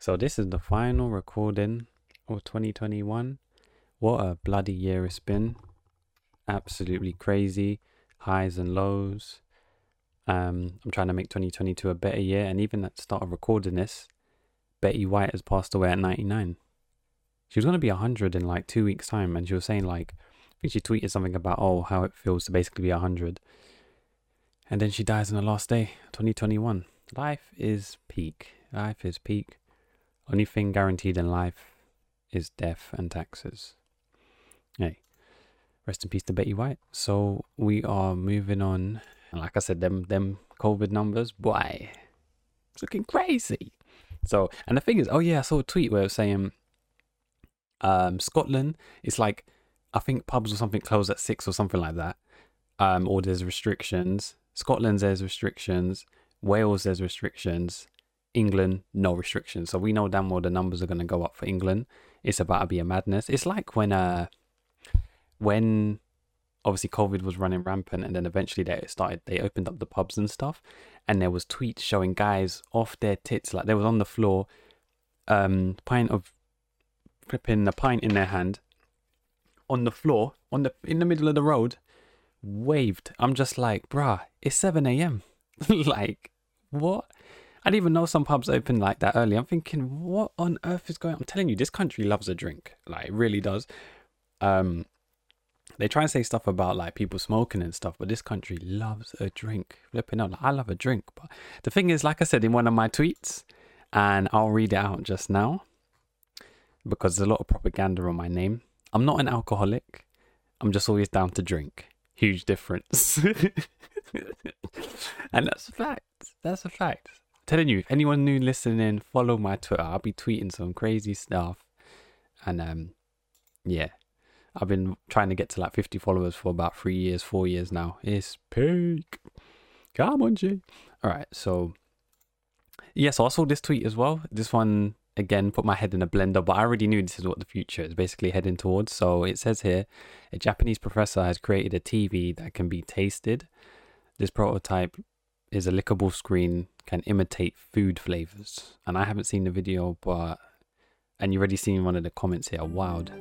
So this is the final recording of 2021. What a bloody year it's been. Absolutely crazy. Highs and lows. Um, I'm trying to make 2022 a better year. And even at the start of recording this, Betty White has passed away at 99. She was going to be 100 in like two weeks' time. And she was saying, like, I think she tweeted something about, oh, how it feels to basically be 100. And then she dies on the last day, 2021. Life is peak. Life is peak. Only thing guaranteed in life is death and taxes. Hey, rest in peace to Betty White. So we are moving on. And like I said, them them COVID numbers, boy, it's looking crazy. So and the thing is, oh yeah, I saw a tweet where it was saying, um, Scotland. It's like I think pubs or something close at six or something like that. Um, or there's restrictions. Scotland there's restrictions. Wales there's restrictions. England, no restrictions. So we know damn well the numbers are going to go up for England. It's about to be a madness. It's like when uh when obviously COVID was running rampant, and then eventually they started they opened up the pubs and stuff, and there was tweets showing guys off their tits like they was on the floor, um, pint of flipping a pint in their hand, on the floor on the in the middle of the road, waved. I'm just like, bruh, it's seven a.m. like what? I didn't even know some pubs open like that early. I'm thinking, what on earth is going on? I'm telling you, this country loves a drink. Like, it really does. Um, they try and say stuff about like people smoking and stuff, but this country loves a drink. Flipping out, like, I love a drink. But the thing is, like I said in one of my tweets, and I'll read it out just now because there's a lot of propaganda on my name. I'm not an alcoholic. I'm just always down to drink. Huge difference. and that's a fact. That's a fact telling you, if anyone new listening, follow my Twitter. I'll be tweeting some crazy stuff. And um, yeah, I've been trying to get to like 50 followers for about three years, four years now. It's peak. Come on, G. All right, so yeah, so I saw this tweet as well. This one again put my head in a blender, but I already knew this is what the future is basically heading towards. So it says here, a Japanese professor has created a TV that can be tasted. This prototype is a lickable screen can imitate food flavors. And I haven't seen the video, but and you've already seen one of the comments here. Wild.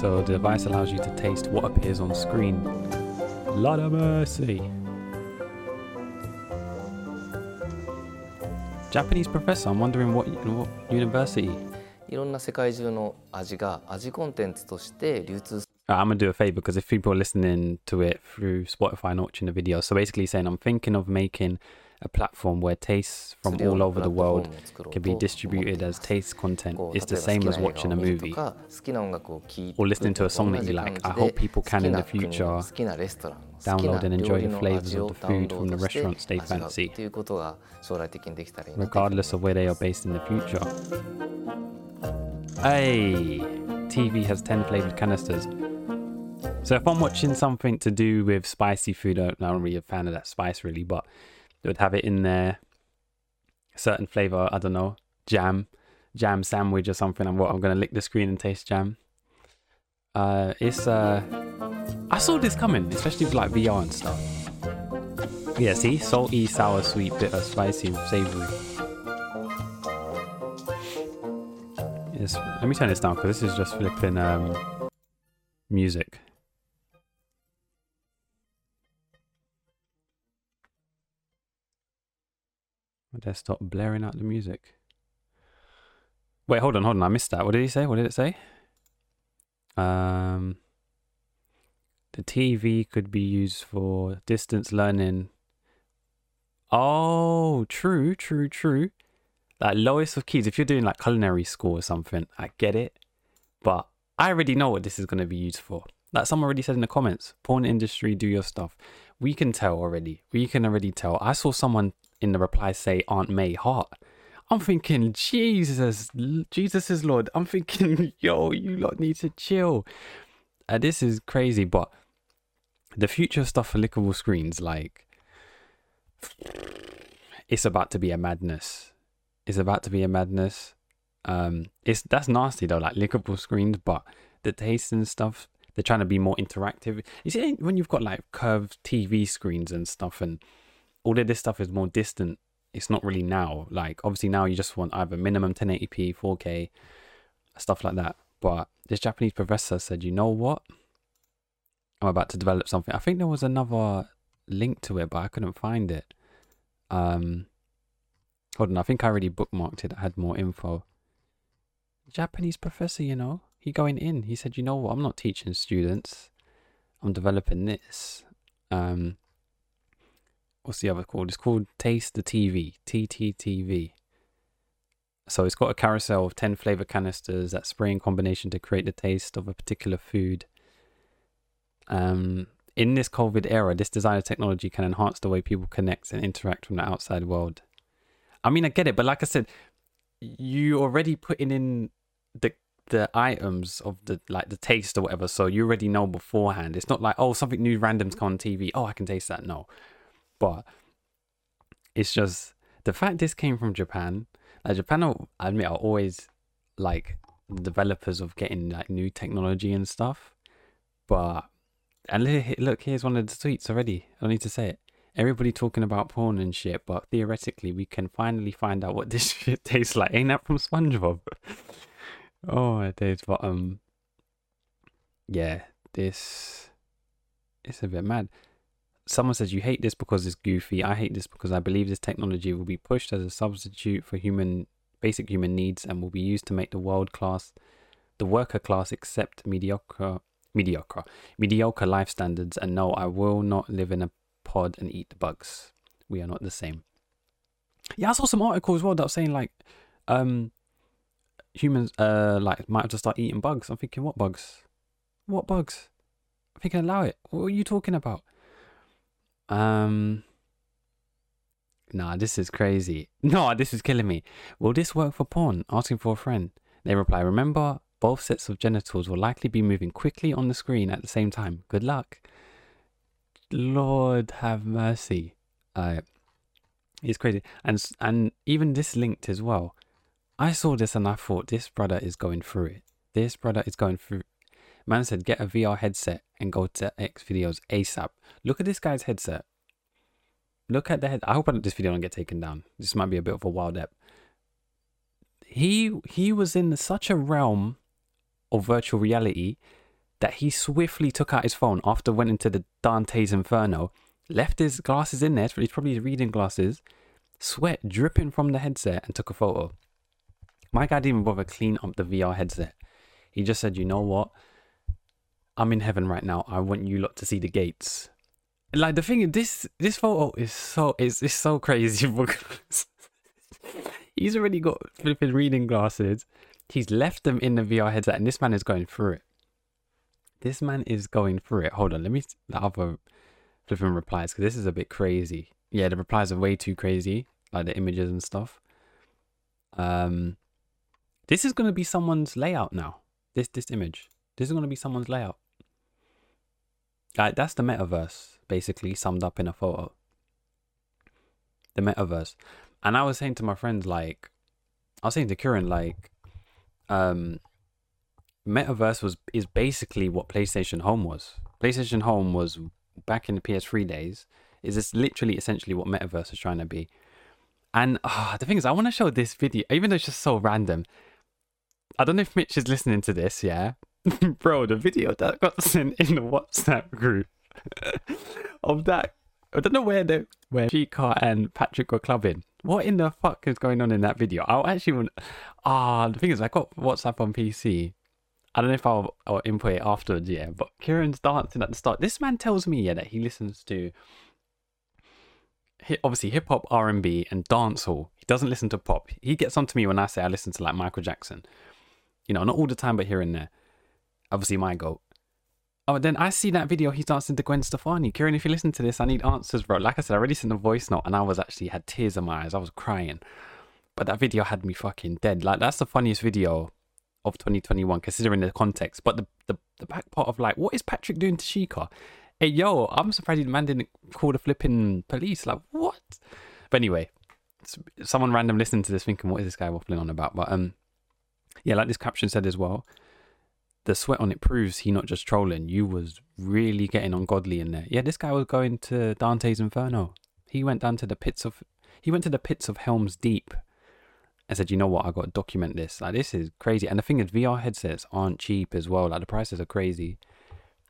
So the device allows you to taste what appears on screen. Lot of mercy. Japanese professor, I'm wondering what, what university いろんな世界中の味が味コンテンツとして流通 I'm gonna do a favor because if people are listening to it through Spotify and watching the video, so basically saying I'm thinking of making a platform where tastes from all over the world can be distributed as taste content. It's the same as watching a movie or listening to a song that you like. I hope people can in the future download and enjoy the flavors of the food from the restaurants they fancy, regardless of where they are based in the future. Hey, TV has 10 flavored canisters. So if I'm watching something to do with spicy food, I'm not really a fan of that spice really, but they would have it in there. A certain flavor, I don't know, jam, jam sandwich or something. I'm what I'm gonna lick the screen and taste jam. Uh, it's uh, I saw this coming, especially with like VR and stuff. Yeah, see, salty, sour, sweet, bitter, spicy, savory. Yes, let me turn this down because this is just flipping um music. I stop blaring out the music. Wait, hold on, hold on. I missed that. What did he say? What did it say? Um, the TV could be used for distance learning. Oh, true, true, true. Like lowest of keys. If you're doing like culinary school or something, I get it. But I already know what this is going to be used for. Like someone already said in the comments, porn industry, do your stuff. We can tell already. We can already tell. I saw someone in the reply say Aunt May hot. I'm thinking, Jesus, Jesus is Lord. I'm thinking, yo, you lot need to chill. Uh, this is crazy, but the future stuff for lickable screens, like, it's about to be a madness. It's about to be a madness. Um, it's that's nasty though, like lickable screens, but the taste and stuff, they're trying to be more interactive. You see, when you've got like curved TV screens and stuff, and all of this stuff is more distant. It's not really now. Like obviously now you just want either minimum 1080p, 4K, stuff like that. But this Japanese professor said, you know what? I'm about to develop something. I think there was another link to it, but I couldn't find it. Um, hold on, I think I already bookmarked it. I had more info. Japanese professor, you know, he going in. He said, you know what? I'm not teaching students. I'm developing this. Um, what's the other called? It's called Taste the TV. TTTV. So it's got a carousel of 10 flavor canisters that spray in combination to create the taste of a particular food. Um, in this COVID era, this designer technology can enhance the way people connect and interact from the outside world. I mean, I get it, but like I said, you already putting in the the items of the like the taste or whatever, so you already know beforehand. It's not like oh something new random's come on TV. Oh, I can taste that. No, but it's just the fact this came from Japan. Like Japan, I admit, are always like developers of getting like new technology and stuff. But and look, here's one of the tweets already. I don't need to say it. Everybody talking about porn and shit, but theoretically, we can finally find out what this shit tastes like. Ain't that from SpongeBob? oh, it is. But um, yeah, this it's a bit mad. Someone says you hate this because it's goofy. I hate this because I believe this technology will be pushed as a substitute for human basic human needs and will be used to make the world class, the worker class accept mediocre mediocre, mediocre life standards. And no, I will not live in a pod and eat the bugs. We are not the same. Yeah, I saw some articles as well that was saying like, um, humans uh like might have to start eating bugs. I'm thinking, what bugs? What bugs? I think I allow it. What are you talking about? Um. Nah, this is crazy. No, this is killing me. Will this work for porn? Asking for a friend. They reply, remember both sets of genitals will likely be moving quickly on the screen at the same time. Good luck. Lord have mercy. Uh, it's crazy. And and even this linked as well. I saw this and I thought this brother is going through it. This brother is going through. Man said get a VR headset and go to X videos ASAP. Look at this guy's headset. Look at the head. I hope this video don't get taken down. This might be a bit of a wild app. He he was in such a realm of virtual reality that he swiftly took out his phone after went into the Dante's Inferno, left his glasses in there, he's probably reading glasses, sweat dripping from the headset, and took a photo. My guy didn't even bother clean up the VR headset. He just said, "You know what? I'm in heaven right now. I want you lot to see the gates." Like the thing, this this photo is so is is so crazy because he's already got flipping reading glasses. He's left them in the VR headset, and this man is going through it. This man is going through it. Hold on, let me the other flipping replies because this is a bit crazy. Yeah, the replies are way too crazy, like the images and stuff. Um, this is to be someone's layout now. This this image. This is to be someone's layout. Like that's the metaverse basically summed up in a photo. The metaverse, and I was saying to my friends like, I was saying to Kieran like, um, metaverse was is basically what PlayStation Home was. PlayStation Home was back in the PS3 days. Is this literally essentially what metaverse is trying to be? And uh, the thing is, I want to show this video, even though it's just so random. I don't know if Mitch is listening to this, yeah, bro. The video that got sent in the WhatsApp group of that, I don't know where the where Chica and Patrick were clubbing. What in the fuck is going on in that video? I actually want. Ah, the thing is, I got WhatsApp on PC. I don't know if I'll, I'll input it afterwards, yeah. But Kieran's dancing at the start. This man tells me, yeah, that he listens to obviously hip hop, R and B, and dancehall. He doesn't listen to pop. He gets on to me when I say I listen to like Michael Jackson. You know, not all the time, but here and there. Obviously, my goat. Oh, then I see that video. He's dancing to Gwen Stefani. Kieran, if you listen to this, I need answers, bro. Like I said, I already sent a voice note, and I was actually had tears in my eyes. I was crying, but that video had me fucking dead. Like that's the funniest video of 2021, considering the context. But the the, the back part of like, what is Patrick doing to Sheikah? Hey, yo, I'm surprised the man didn't call the flipping police. Like, what? But anyway, someone random listening to this thinking, what is this guy waffling on about? But um, yeah, like this caption said as well. The sweat on it proves he not just trolling. You was really getting ungodly in there. Yeah, this guy was going to Dante's Inferno. He went down to the pits of he went to the pits of Helm's Deep and said, you know what, I got to document this. Like this is crazy. And the thing is, VR headsets aren't cheap as well. Like the prices are crazy.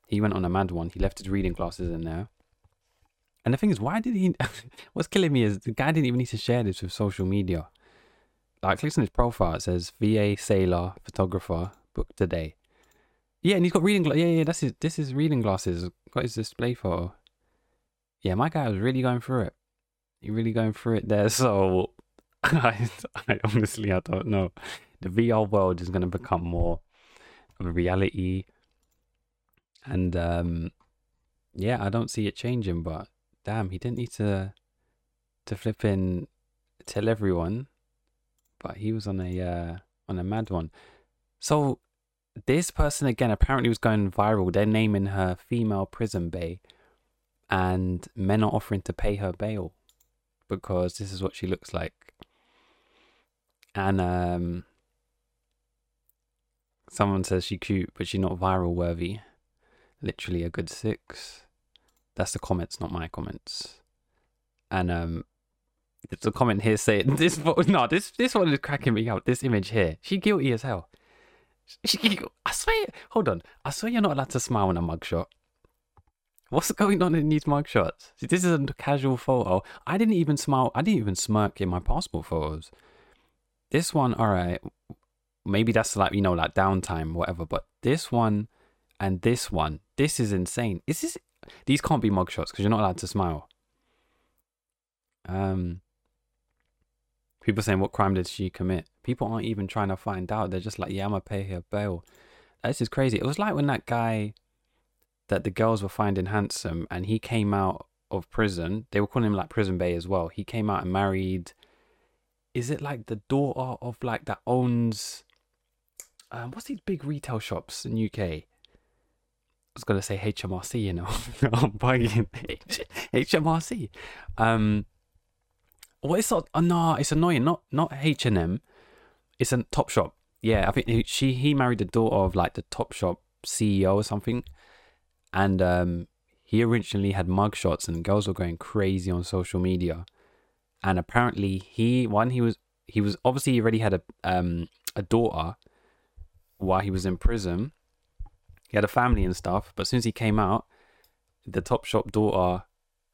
He went on a mad one. He left his reading glasses in there. And the thing is, why did he? what's killing me is the guy didn't even need to share this with social media. Like, clicks on his profile, it says VA sailor photographer booked today. Yeah, and he's got reading glasses. Yeah, yeah, that's his. This is reading glasses. Got his display photo. Yeah, my guy was really going through it. He really going through it there. So, I, I honestly, I don't know. The VR world is going to become more of a reality, and um, yeah, I don't see it changing. But damn, he didn't need to to flip in tell everyone, but he was on a uh, on a mad one. So this person again apparently was going viral. They're naming her female prison bay, and men are offering to pay her bail because this is what she looks like. And um, someone says she cute, but she's not viral worthy. Literally a good six. That's the comments, not my comments. And um, a comment here saying this. No, this this one is cracking me up. This image here, she guilty as hell. I swear, hold on. I swear you're not allowed to smile in a mugshot. What's going on in these mugshots? See, this is a casual photo. I didn't even smile. I didn't even smirk in my passport photos. This one, all right. Maybe that's like, you know, like downtime, whatever. But this one and this one, this is insane. Is this, these can't be mugshots because you're not allowed to smile. Um, people saying, what crime did she commit? People aren't even trying to find out. They're just like, yeah, I'm gonna pay her bail. This is crazy. It was like when that guy that the girls were finding handsome and he came out of prison. They were calling him like Prison Bay as well. He came out and married. Is it like the daughter of like that owns um, what's these big retail shops in UK? I was gonna say HMRC, you know. I'm bugging HMRC. Um, what is that? Oh, no, it's annoying. Not not H and M. It's a Top Shop. Yeah, I think she he married the daughter of like the Top Shop CEO or something, and um, he originally had mugshots, and girls were going crazy on social media. And apparently, he one he was he was obviously he already had a um a daughter while he was in prison. He had a family and stuff, but as soon as he came out, the Top Shop daughter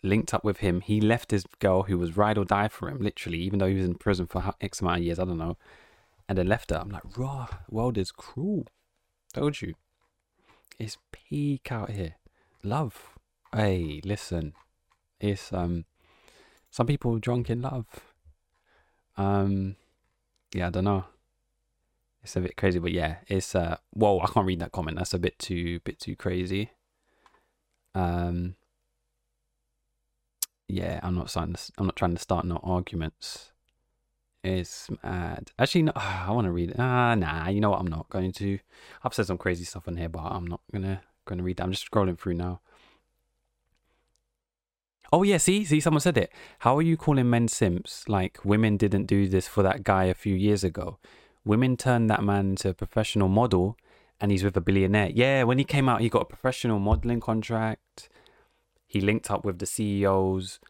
linked up with him. He left his girl who was ride or die for him, literally, even though he was in prison for X amount of years. I don't know and then left her. I'm like, raw, world is cruel. Told you. It's peak out here. Love. Hey, listen. It's um some people drunk in love. Um yeah, I don't know. It's a bit crazy, but yeah, it's uh whoa, I can't read that comment. That's a bit too bit too crazy. Um yeah, I'm not starting to, I'm not trying to start no arguments It's mad. Actually, no, I want to read it. Ah, nah. You know what? I'm not going to. I've said some crazy stuff on here, but I'm not gonna gonna read that. I'm just scrolling through now. Oh yeah, see, see, someone said it. How are you calling men simps? Like women didn't do this for that guy a few years ago. Women turned that man into a professional model, and he's with a billionaire. Yeah, when he came out, he got a professional modeling contract. He linked up with the CEOs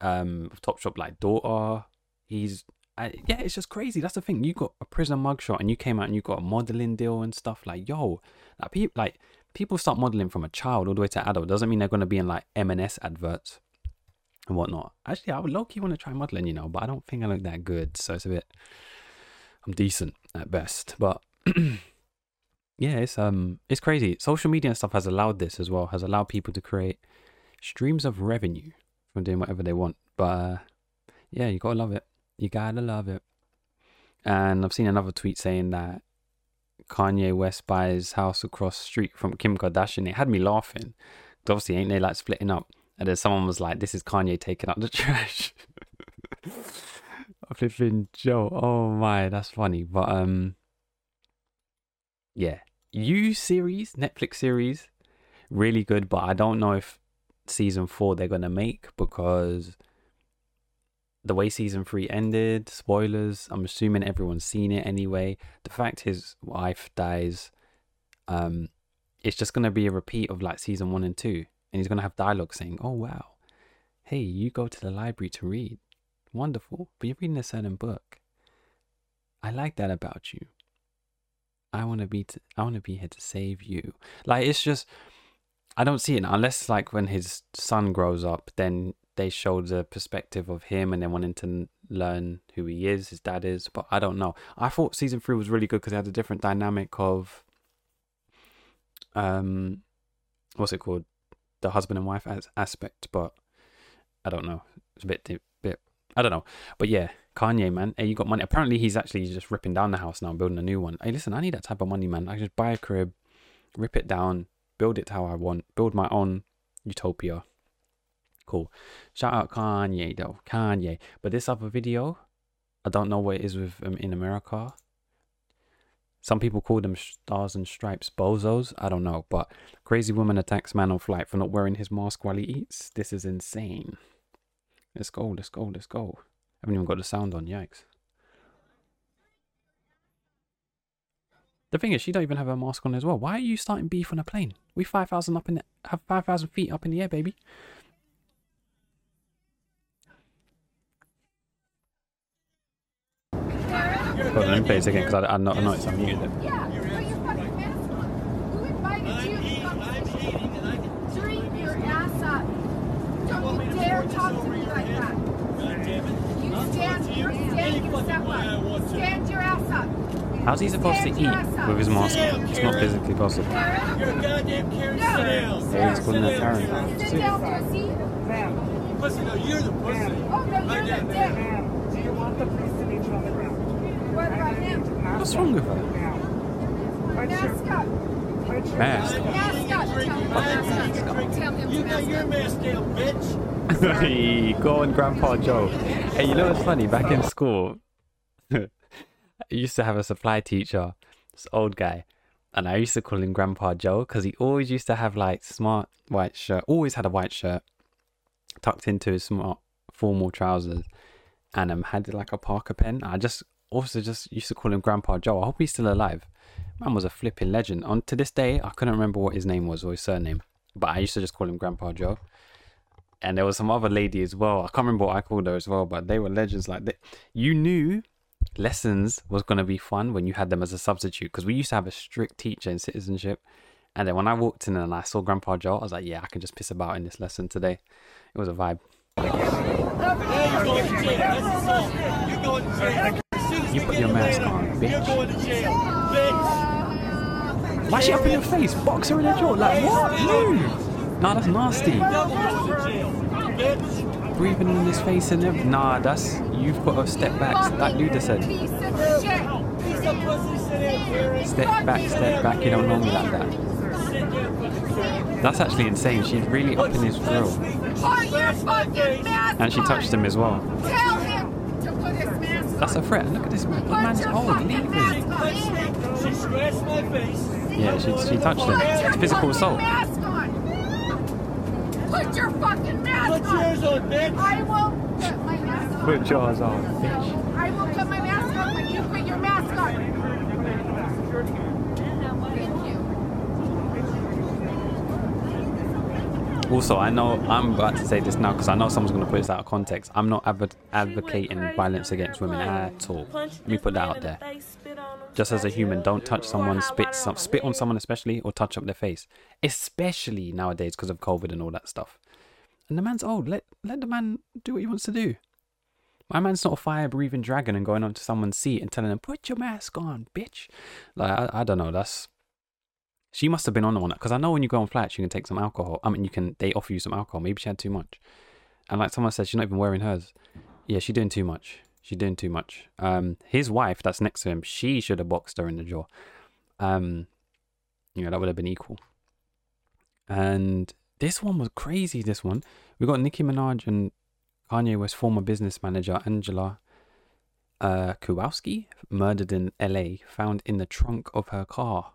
um, of Topshop, like daughter. He's I, yeah, it's just crazy. That's the thing. You got a prison mugshot and you came out and you got a modeling deal and stuff. Like, yo, like people like people start modeling from a child all the way to adult. Doesn't mean they're gonna be in like M&S adverts and whatnot. Actually, I would low key want to try modeling, you know, but I don't think I look that good. So it's a bit. I'm decent at best, but yeah, it's um, it's crazy. Social media and stuff has allowed this as well. Has allowed people to create streams of revenue from doing whatever they want. But uh, yeah, you gotta love it. You gotta love it. And I've seen another tweet saying that Kanye West buys house across street from Kim Kardashian. It had me laughing. Obviously, ain't they like splitting up? And then someone was like, "This is Kanye taking out the trash." Flipping Joe. Oh my, that's funny. But um, yeah, You series, Netflix series, really good. But I don't know if season four they're gonna make because the way season three ended, spoilers, I'm assuming everyone's seen it anyway. The fact his wife dies um, it's just gonna be a repeat of like season one and two, and he's gonna have dialogue saying, "Oh wow, hey, you go to the library to read, wonderful, but you're reading a certain book. I like that about you. I want to be, t- I want to be here to save you. Like it's just, I don't see it unless like when his son grows up, then they show the perspective of him and then wanting to learn who he is, his dad is. But I don't know. I thought season three was really good because it had a different dynamic of, um, what's it called, the husband and wife as- aspect. But I don't know. It's a bit, bit. I don't know. But yeah, Kanye, man. Hey, you got money. Apparently, he's actually just ripping down the house now and building a new one. Hey, listen, I need that type of money, man. I just buy a crib, rip it down, build it how I want, build my own utopia. Cool. Shout out Kanye though, Kanye. But this other video, I don't know what it is with um, in America. Some people call them stars and stripes bozos. I don't know, but crazy woman attacks man on flight for not wearing his mask while he eats. This is insane. Let's go. Let's go. Let's go. I haven't even got the sound on. Yikes. The thing is, she don't even have her mask on as well. Why are you starting beef on a plane? We five thousand up in the, have five thousand feet up in the air, baby. Hold on, let me play this again because I, I, know, I know it's unmuted. It. Yeah, put your fucking mask on. Who invited you to come Drink your ass up. Don't you dare talk to me like that. You stand, you're standing, you step up. Stand your ass up. How's he supposed to eat with his mask on? It's not physically possible. You're a goddamn Karen. No. Sit down. Yeah, he's calling her Karen. sit down, pussy. Pussy, no, you're the pussy. Oh, no, you're the dick. Do you want the police to meet you on the ground? What about him? What's wrong with her? Ma'am, put your, Mask up. put your Mask. Mask up. Mask up. You got your mask down, bitch. hey, go on, Grandpa Joe. Hey, you know what's funny? Back in school, I used to have a supply teacher, this old guy, and I used to call him Grandpa Joe because he always used to have like smart white shirt, always had a white shirt tucked into his smart formal trousers, and um had like a Parker pen. I just also just used to call him Grandpa Joe. I hope he's still alive. Man was a flipping legend. On to this day, I couldn't remember what his name was or his surname, but I used to just call him Grandpa Joe and there was some other lady as well. I can't remember what I called her as well, but they were legends. Like they, you knew lessons was gonna be fun when you had them as a substitute because we used to have a strict teacher in citizenship. And then when I walked in and I saw Grandpa Joe, I was like, yeah, I can just piss about in this lesson today. It was a vibe. Going to going to You put your mask on, bitch. going to. Why she up in your face? Box her in the jaw. Like what? Move. Nah, that's nasty. You're going to jail, bitch. Breathing in his face and everything. Nah, that's you've got to step back. Like Luda said. Piece of shit. Piece of pussy, sit down, Karen. Step back, step back. You don't know me like that. Sit down, pussy, Karen. That's actually insane. She's really up in his grill. Put your fucking mask And she touched him as well. on. Tell him to put his mask on. That's a threat. Look at this man. The Put man's your old. Leave him. She scratched my face. Yeah, she, she touched him. It's physical assault. Put your fucking mask Put on. yours on, bitch. I will put my mask on. Put yours on, bitch. I will put my mask on when you put your mask on. Also, I know I'm about to say this now because I know someone's going to put this out of context. I'm not advo- advocating violence against women at all. Let me put that out there. Just as a human, don't touch someone, spit some, spit on someone, especially, or touch up their face, especially nowadays because of COVID and all that stuff. And the man's old. Let let the man do what he wants to do. My man's not a fire breathing dragon and going onto someone's seat and telling them, "Put your mask on, bitch." Like I, I don't know. That's she must have been on the one because I know when you go on flights, you can take some alcohol. I mean, you can. They offer you some alcohol. Maybe she had too much, and like someone said, she's not even wearing hers. Yeah, she's doing too much. She's doing too much. Um, his wife, that's next to him, she should have boxed her in the jaw. Um, you know that would have been equal. And this one was crazy. This one, we got Nicki Minaj and Kanye West former business manager Angela uh, Kukawski murdered in L.A. Found in the trunk of her car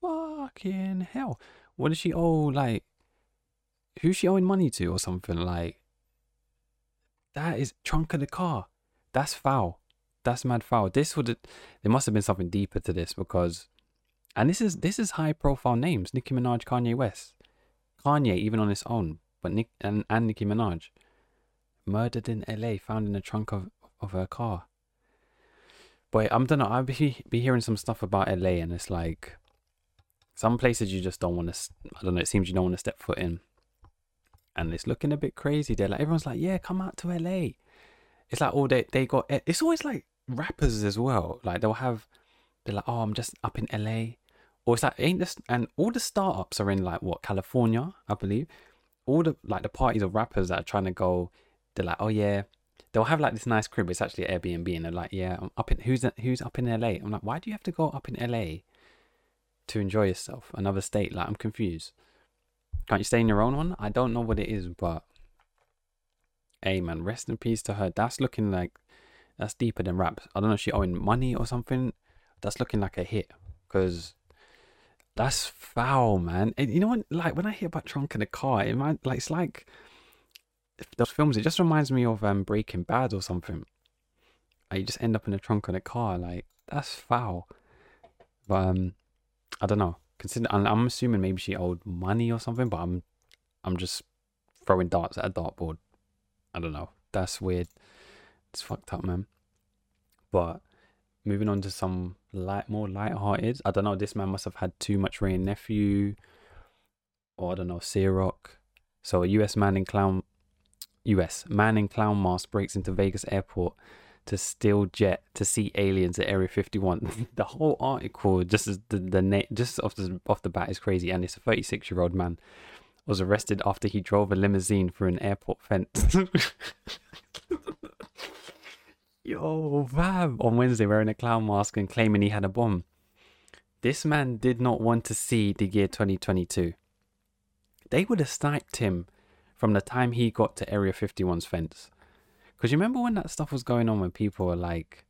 fucking hell. What does she owe? Like, who's she owing money to or something? Like, that is trunk of the car. That's foul. That's mad foul. This would there must have been something deeper to this because And this is this is high profile names: Nicki Minaj, Kanye West, Kanye even on his own, but Nick and, and Nicki Minaj murdered in L.A. found in the trunk of of her car. Boy, I'm don't know. I be be hearing some stuff about L.A. and it's like some places you just don't want to. I don't know. It seems you don't want to step foot in, and it's looking a bit crazy. They're like everyone's like, yeah, come out to L.A. It's like oh they they got. Eh, it's always like rappers as well. Like they'll have. They're like, oh, I'm just up in L.A. Or it's like ain't this and all the startups are in like what California, I believe. All the like the parties of rappers that are trying to go, they're like, oh yeah, they'll have like this nice crib. It's actually Airbnb, and they're like, yeah, I'm up in who's who's up in LA. I'm like, why do you have to go up in LA to enjoy yourself? Another state? Like, I'm confused. Can't you stay in your own one? I don't know what it is, but hey, man, rest in peace to her. That's looking like that's deeper than rap. I don't know if she owing money or something. That's looking like a hit because that's foul, man. And you know what? Like when I hear about trunk in a car, it might like it's like those films. It just reminds me of um Breaking Bad or something. Like you just end up in a trunk of a car. Like that's foul. But um, I don't know. Consider, I'm assuming maybe she owed money or something. But I'm, I'm just throwing darts at a dartboard. I don't know. That's weird. It's fucked up, man. But moving on to some light, more light-hearted. I don't know. This man must have had too much Wray and Nephew, or I don't know, Ciroc. So a U.S. man in clown, U.S. man in clown mask breaks into Vegas airport to steal jet to see aliens at Area 51. the whole article, just the the name, just off the off the bat, is crazy. And it's a 36 year old man was arrested after he drove a limousine through an airport fence. Yo, Vab, on Wednesday wearing a clown mask and claiming he had a bomb. This man did not want to see the year 2022. They would have sniped him from the time he got to Area 51's fence. Because you remember when that stuff was going on when people were like,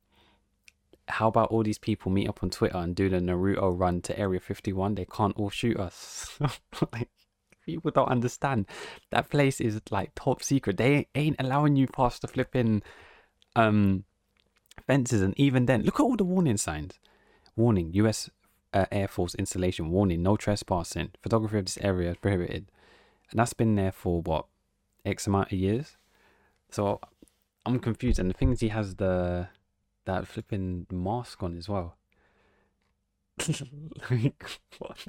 how about all these people meet up on Twitter and do the Naruto run to Area 51? They can't all shoot us. like, people don't understand. That place is like top secret. They ain't allowing you past the flipping um, fences. And even then, look at all the warning signs. Warning, US uh, Air Force installation. Warning, no trespassing. Photography of this area is prohibited. And that's been there for what? X amount of years. So I'm confused. And the thing is, he has the that flipping mask on as well. like, what?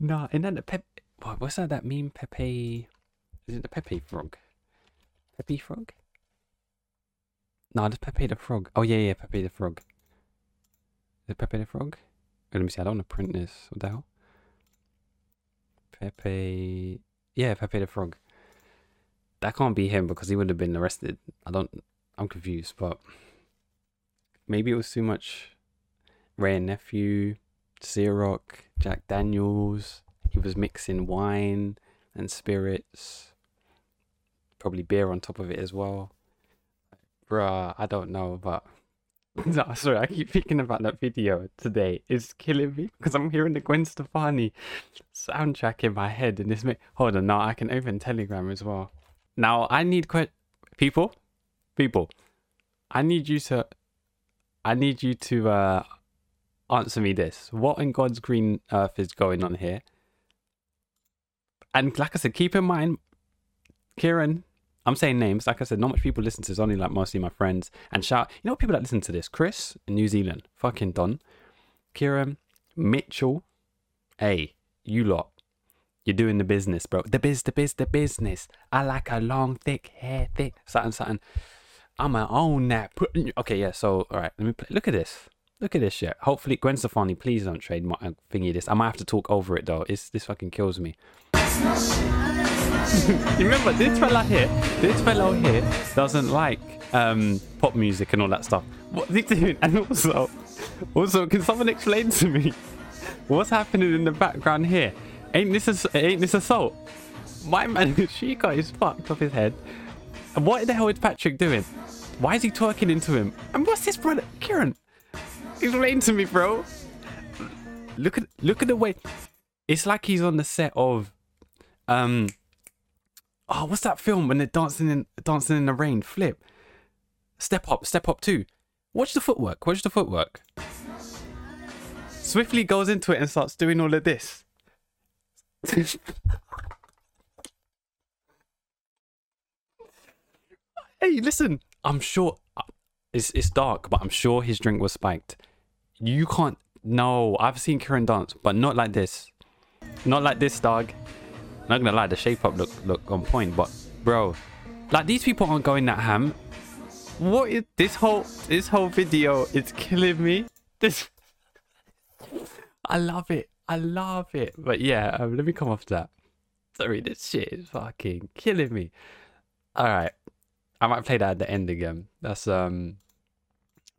no, and then the Pep. What, what's that? That meme Pepe. Is it the Pepe frog? Pepe frog? No, that's Pepe the frog. Oh yeah, yeah, Pepe the frog. Is it Pepe the frog? Wait, let me see. I don't want to print this. What the hell? Pepe. Yeah, Pepe the frog. That can't be him because he would have been arrested. I don't. I'm confused, but maybe it was too much. Wray and Nephew, Ciroc, Jack Daniels. He was mixing wine and spirits. Probably beer on top of it as well. Bruh, I don't know, but no, sorry, I keep thinking about that video today. It's killing me because I'm hearing the Gwen Stefani soundtrack in my head, and this. Ma- Hold on, now I can open Telegram as well. Now I need que- people, people. I need you to, I need you to uh, answer me this: What in God's green earth is going on here? And like I said, keep in mind, Kieran, I'm saying names. Like I said, not much people listen to this. Only like mostly my friends. And shout, you know, people that listen to this. Chris in New Zealand, fucking Don, Kieran, Mitchell. Hey, you lot, you're doing the business, bro. The biz, the biz, the business. I like a long, thick hair, thick something, something. I'ma own that. Okay, yeah. So, all right, let me play. Look at this. Look at this shit. Hopefully, Gwen Stefani, please don't trademark uh, thingy this. I might have to talk over it though. It's this fucking kills me. remember this fella here? This fellow here doesn't like um, pop music and all that stuff. What he doing? And also, also, can someone explain to me what's happening in the background here? Ain't this ass- ain't this assault? My man Chica is fucked off his head. And what the hell is Patrick doing? Why is he twerking into him? And what's this brother? Kieran, explain to me, bro. Look at look at the way. It's like he's on the set of um oh what's that film when they're dancing in dancing in the rain flip step up step up two watch the footwork watch the footwork swiftly goes into it and starts doing all of this. hey, listen, I'm sure uh, it's it's dark, but I'm sure his drink was spiked. You can't. No, I've seen Kieran dance, but not like this. Not like this, dog. Not gonna lie, the shape up look look on point, but bro, like these people aren't going that ham. What is this whole this whole video? It's killing me. This, I love it. I love it. But yeah, um, let me come off that. Sorry, this shit is fucking killing me. All right, I might play that at the end again. That's um,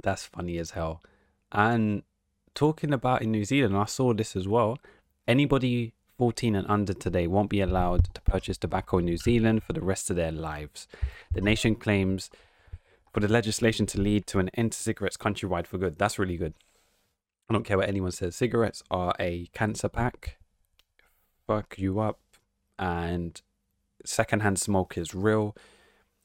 that's funny as hell. And talking about in New Zealand, I saw this as well. Anybody 14 and under today won't be allowed to purchase tobacco in New Zealand for the rest of their lives. The nation claims for the legislation to lead to an end to cigarettes countrywide for good. That's really good. I don't care what anyone says. Cigarettes are a cancer pack. Fuck you up. And secondhand smoke is real.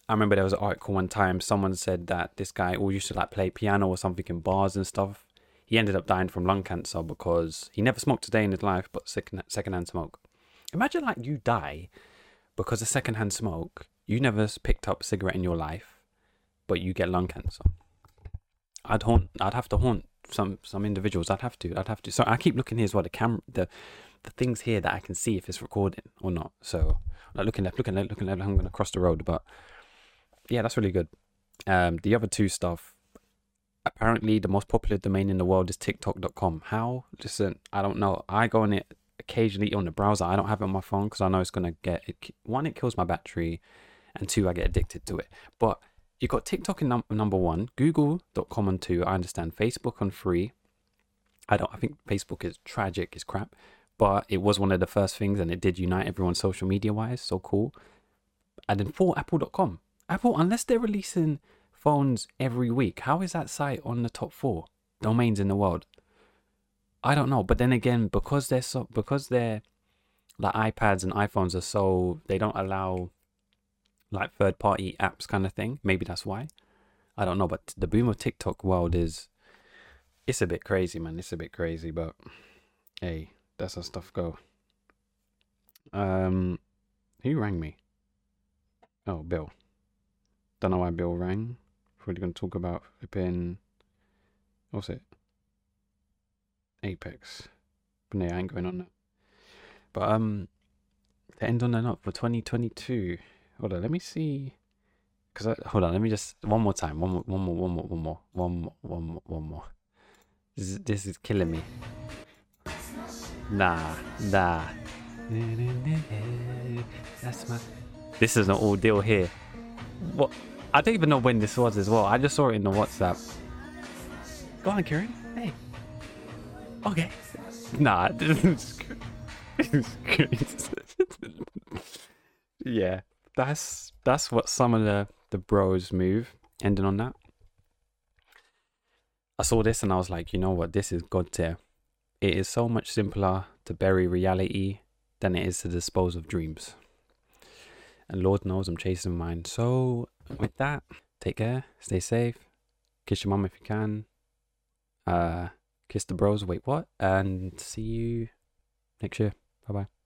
I remember there was an article one time. Someone said that this guy all used to like play piano or something in bars and stuff. He ended up dying from lung cancer because he never smoked a day in his life, but second secondhand smoke. Imagine like you die because of secondhand smoke. You never picked up a cigarette in your life, but you get lung cancer. I'd haunt. I'd have to haunt some some individuals. I'd have to. I'd have to. So I keep looking here as well. The camera, the the things here that I can see if it's recording or not. So like looking left, looking left, looking left. I'm gonna cross the road, but yeah, that's really good. Um, the other two stuff. Apparently, the most popular domain in the world is TikTok.com. How? Listen, I don't know. I go on it occasionally on the browser. I don't have it on my phone because I know it's gonna get it. One, it kills my battery, and two, I get addicted to it. But you've got TikTok in num- number one, Google.com on two. I understand Facebook on three. I don't. I think Facebook is tragic, is crap, but it was one of the first things, and it did unite everyone social media wise. So cool. And then four, Apple.com. Apple, unless they're releasing phones every week, how is that site on the top four domains in the world? I don't know. But then again, because they're so because they're like iPads and iPhones are so they don't allow like third party apps kind of thing. Maybe that's why. I don't know. But the boom of TikTok world is it's a bit crazy, man. It's a bit crazy, but hey, that's how stuff go. Um, who rang me? Oh, Bill. Don't know why Bill rang. We're going to talk about flipping. What's it? Apex. But no, I ain't going on that. But um, to end on a note for 2022. Hold on, let me see. Cause I, hold on, let me just one more time. One more, one more, one more, one more, one more, one more, one more. This is this is killing me. Nah, nah. That's my. This is an ordeal here. What? I don't even know when this was as well. I just saw it in the WhatsApp. Go on, Kieran. Hey. Okay. Nah. this is yeah, that's that's what some of the the bros move. Ending on that. I saw this and I was like, you know what? This is god tier. It is so much simpler to bury reality than it is to dispose of dreams. And Lord knows I'm chasing mine. So, with that, take care, stay safe, kiss your mom if you can, uh, kiss the bros. Wait, what? And see you next year. Bye bye.